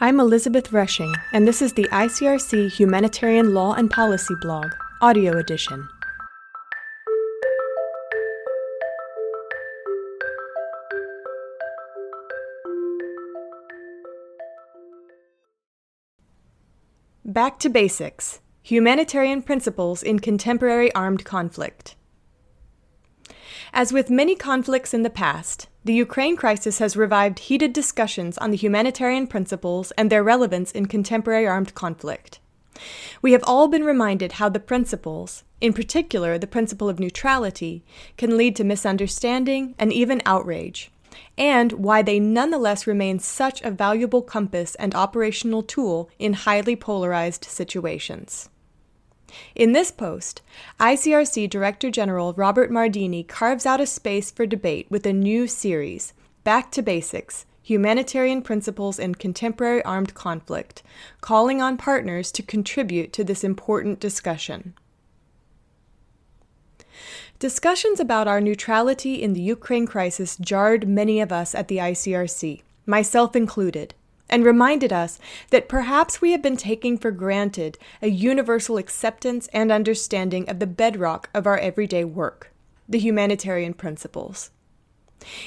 I'm Elizabeth Rushing, and this is the ICRC Humanitarian Law and Policy blog, audio edition. Back to Basics Humanitarian Principles in Contemporary Armed Conflict. As with many conflicts in the past, the Ukraine crisis has revived heated discussions on the humanitarian principles and their relevance in contemporary armed conflict. We have all been reminded how the principles, in particular the principle of neutrality, can lead to misunderstanding and even outrage, and why they nonetheless remain such a valuable compass and operational tool in highly polarized situations. In this post, ICRC Director General Robert Mardini carves out a space for debate with a new series, Back to Basics Humanitarian Principles in Contemporary Armed Conflict, calling on partners to contribute to this important discussion. Discussions about our neutrality in the Ukraine crisis jarred many of us at the ICRC, myself included and reminded us that perhaps we have been taking for granted a universal acceptance and understanding of the bedrock of our everyday work the humanitarian principles.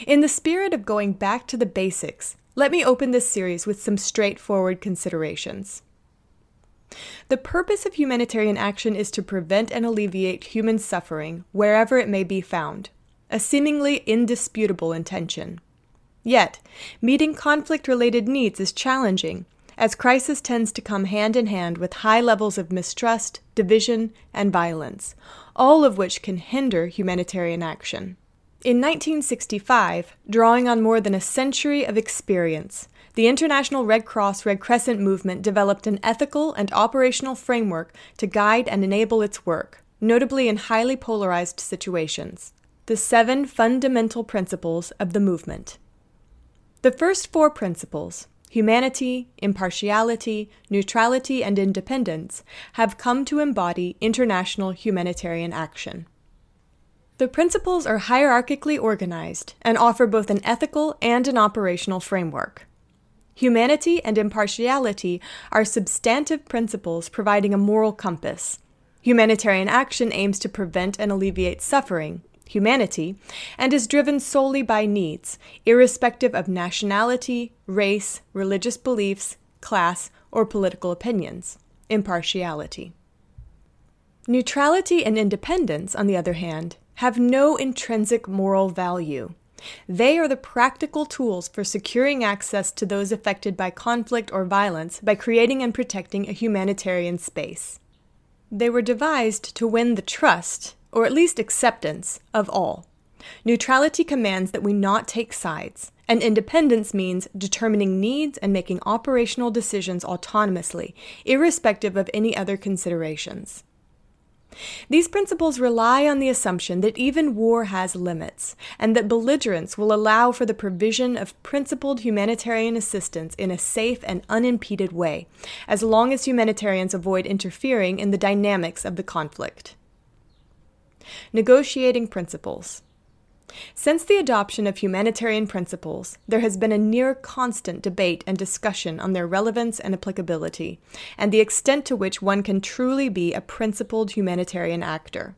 In the spirit of going back to the basics, let me open this series with some straightforward considerations. The purpose of humanitarian action is to prevent and alleviate human suffering wherever it may be found, a seemingly indisputable intention. Yet, meeting conflict related needs is challenging, as crisis tends to come hand in hand with high levels of mistrust, division, and violence, all of which can hinder humanitarian action. In 1965, drawing on more than a century of experience, the International Red Cross Red Crescent movement developed an ethical and operational framework to guide and enable its work, notably in highly polarized situations. The seven fundamental principles of the movement. The first four principles humanity, impartiality, neutrality, and independence have come to embody international humanitarian action. The principles are hierarchically organized and offer both an ethical and an operational framework. Humanity and impartiality are substantive principles providing a moral compass. Humanitarian action aims to prevent and alleviate suffering, humanity, and is driven solely by needs, irrespective of nationality, race, religious beliefs, class, or political opinions. Impartiality. Neutrality and independence, on the other hand, have no intrinsic moral value. They are the practical tools for securing access to those affected by conflict or violence by creating and protecting a humanitarian space. They were devised to win the trust or at least acceptance, of all. Neutrality commands that we not take sides, and independence means determining needs and making operational decisions autonomously, irrespective of any other considerations. These principles rely on the assumption that even war has limits, and that belligerents will allow for the provision of principled humanitarian assistance in a safe and unimpeded way, as long as humanitarians avoid interfering in the dynamics of the conflict. Negotiating principles. Since the adoption of humanitarian principles, there has been a near constant debate and discussion on their relevance and applicability, and the extent to which one can truly be a principled humanitarian actor.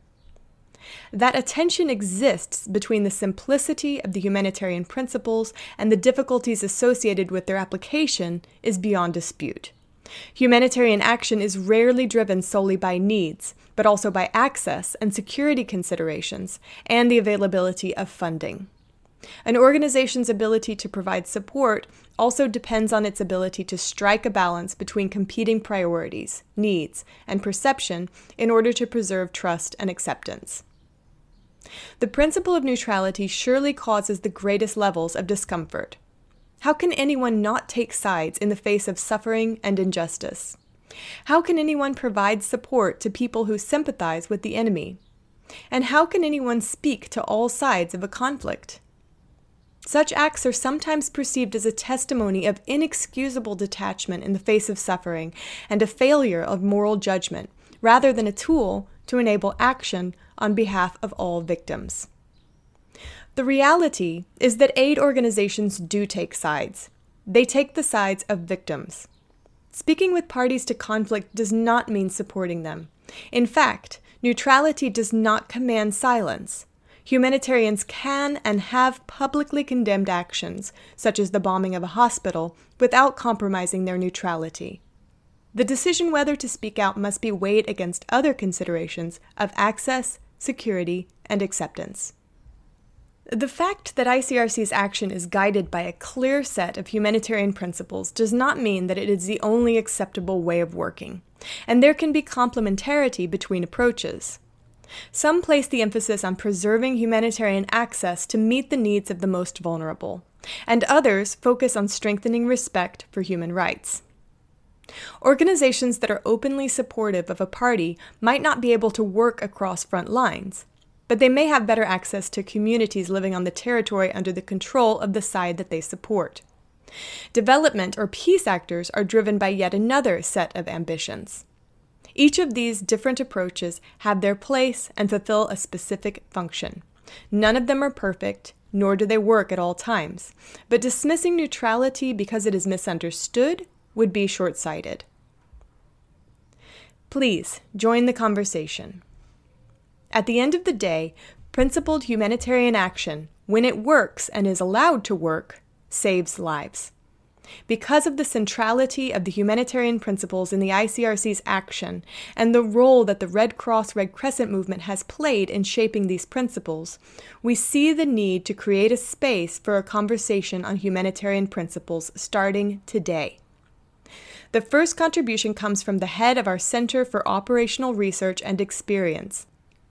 That a tension exists between the simplicity of the humanitarian principles and the difficulties associated with their application is beyond dispute. Humanitarian action is rarely driven solely by needs, but also by access and security considerations and the availability of funding. An organization's ability to provide support also depends on its ability to strike a balance between competing priorities, needs, and perception in order to preserve trust and acceptance. The principle of neutrality surely causes the greatest levels of discomfort. How can anyone not take sides in the face of suffering and injustice? How can anyone provide support to people who sympathize with the enemy? And how can anyone speak to all sides of a conflict? Such acts are sometimes perceived as a testimony of inexcusable detachment in the face of suffering and a failure of moral judgment, rather than a tool to enable action on behalf of all victims. The reality is that aid organizations do take sides. they take the sides of victims. Speaking with parties to conflict does not mean supporting them. In fact, neutrality does not command silence. Humanitarians can and have publicly condemned actions, such as the bombing of a hospital, without compromising their neutrality. The decision whether to speak out must be weighed against other considerations of access, security, and acceptance. The fact that ICRC's action is guided by a clear set of humanitarian principles does not mean that it is the only acceptable way of working, and there can be complementarity between approaches. Some place the emphasis on preserving humanitarian access to meet the needs of the most vulnerable, and others focus on strengthening respect for human rights. Organizations that are openly supportive of a party might not be able to work across front lines, but they may have better access to communities living on the territory under the control of the side that they support. Development or peace actors are driven by yet another set of ambitions. Each of these different approaches have their place and fulfill a specific function. None of them are perfect, nor do they work at all times, but dismissing neutrality because it is misunderstood would be short sighted. Please join the conversation. At the end of the day, principled humanitarian action, when it works and is allowed to work, saves lives. Because of the centrality of the humanitarian principles in the ICRC's action and the role that the Red Cross Red Crescent movement has played in shaping these principles, we see the need to create a space for a conversation on humanitarian principles starting today. The first contribution comes from the head of our Center for Operational Research and Experience,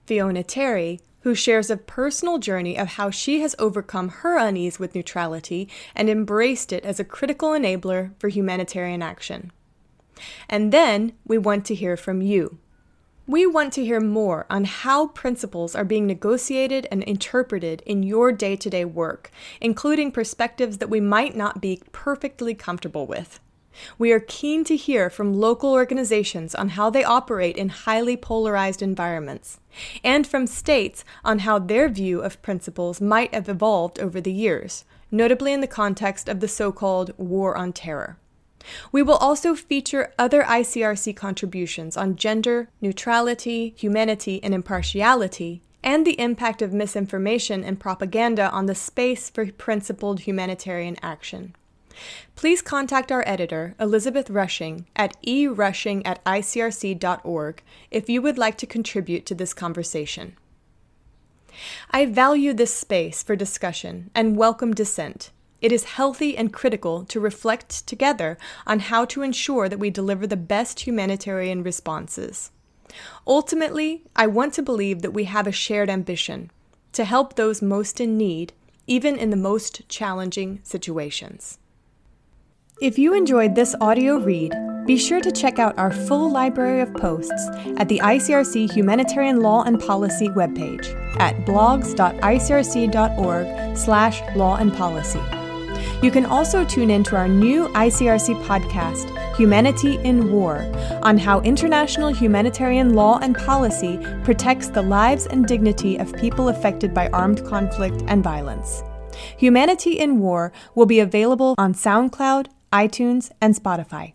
Fiona Terry, who shares a personal journey of how she has overcome her unease with neutrality and embraced it as a critical enabler for humanitarian action. And then we want to hear from you. We want to hear more on how principles are being negotiated and interpreted in your day to day work, including perspectives that we might not be perfectly comfortable with. We are keen to hear from local organizations on how they operate in highly polarized environments, and from states on how their view of principles might have evolved over the years, notably in the context of the so called War on Terror. We will also feature other ICRC contributions on gender, neutrality, humanity, and impartiality, and the impact of misinformation and propaganda on the space for principled humanitarian action. Please contact our editor, Elizabeth Rushing, at erushing at icrc.org if you would like to contribute to this conversation. I value this space for discussion and welcome dissent. It is healthy and critical to reflect together on how to ensure that we deliver the best humanitarian responses. Ultimately, I want to believe that we have a shared ambition to help those most in need, even in the most challenging situations. If you enjoyed this audio read, be sure to check out our full library of posts at the ICRC Humanitarian Law and Policy webpage at blogs.icrc.org slash law and policy. You can also tune in to our new ICRC podcast, Humanity in War, on how international humanitarian law and policy protects the lives and dignity of people affected by armed conflict and violence. Humanity in War will be available on SoundCloud, iTunes, and Spotify.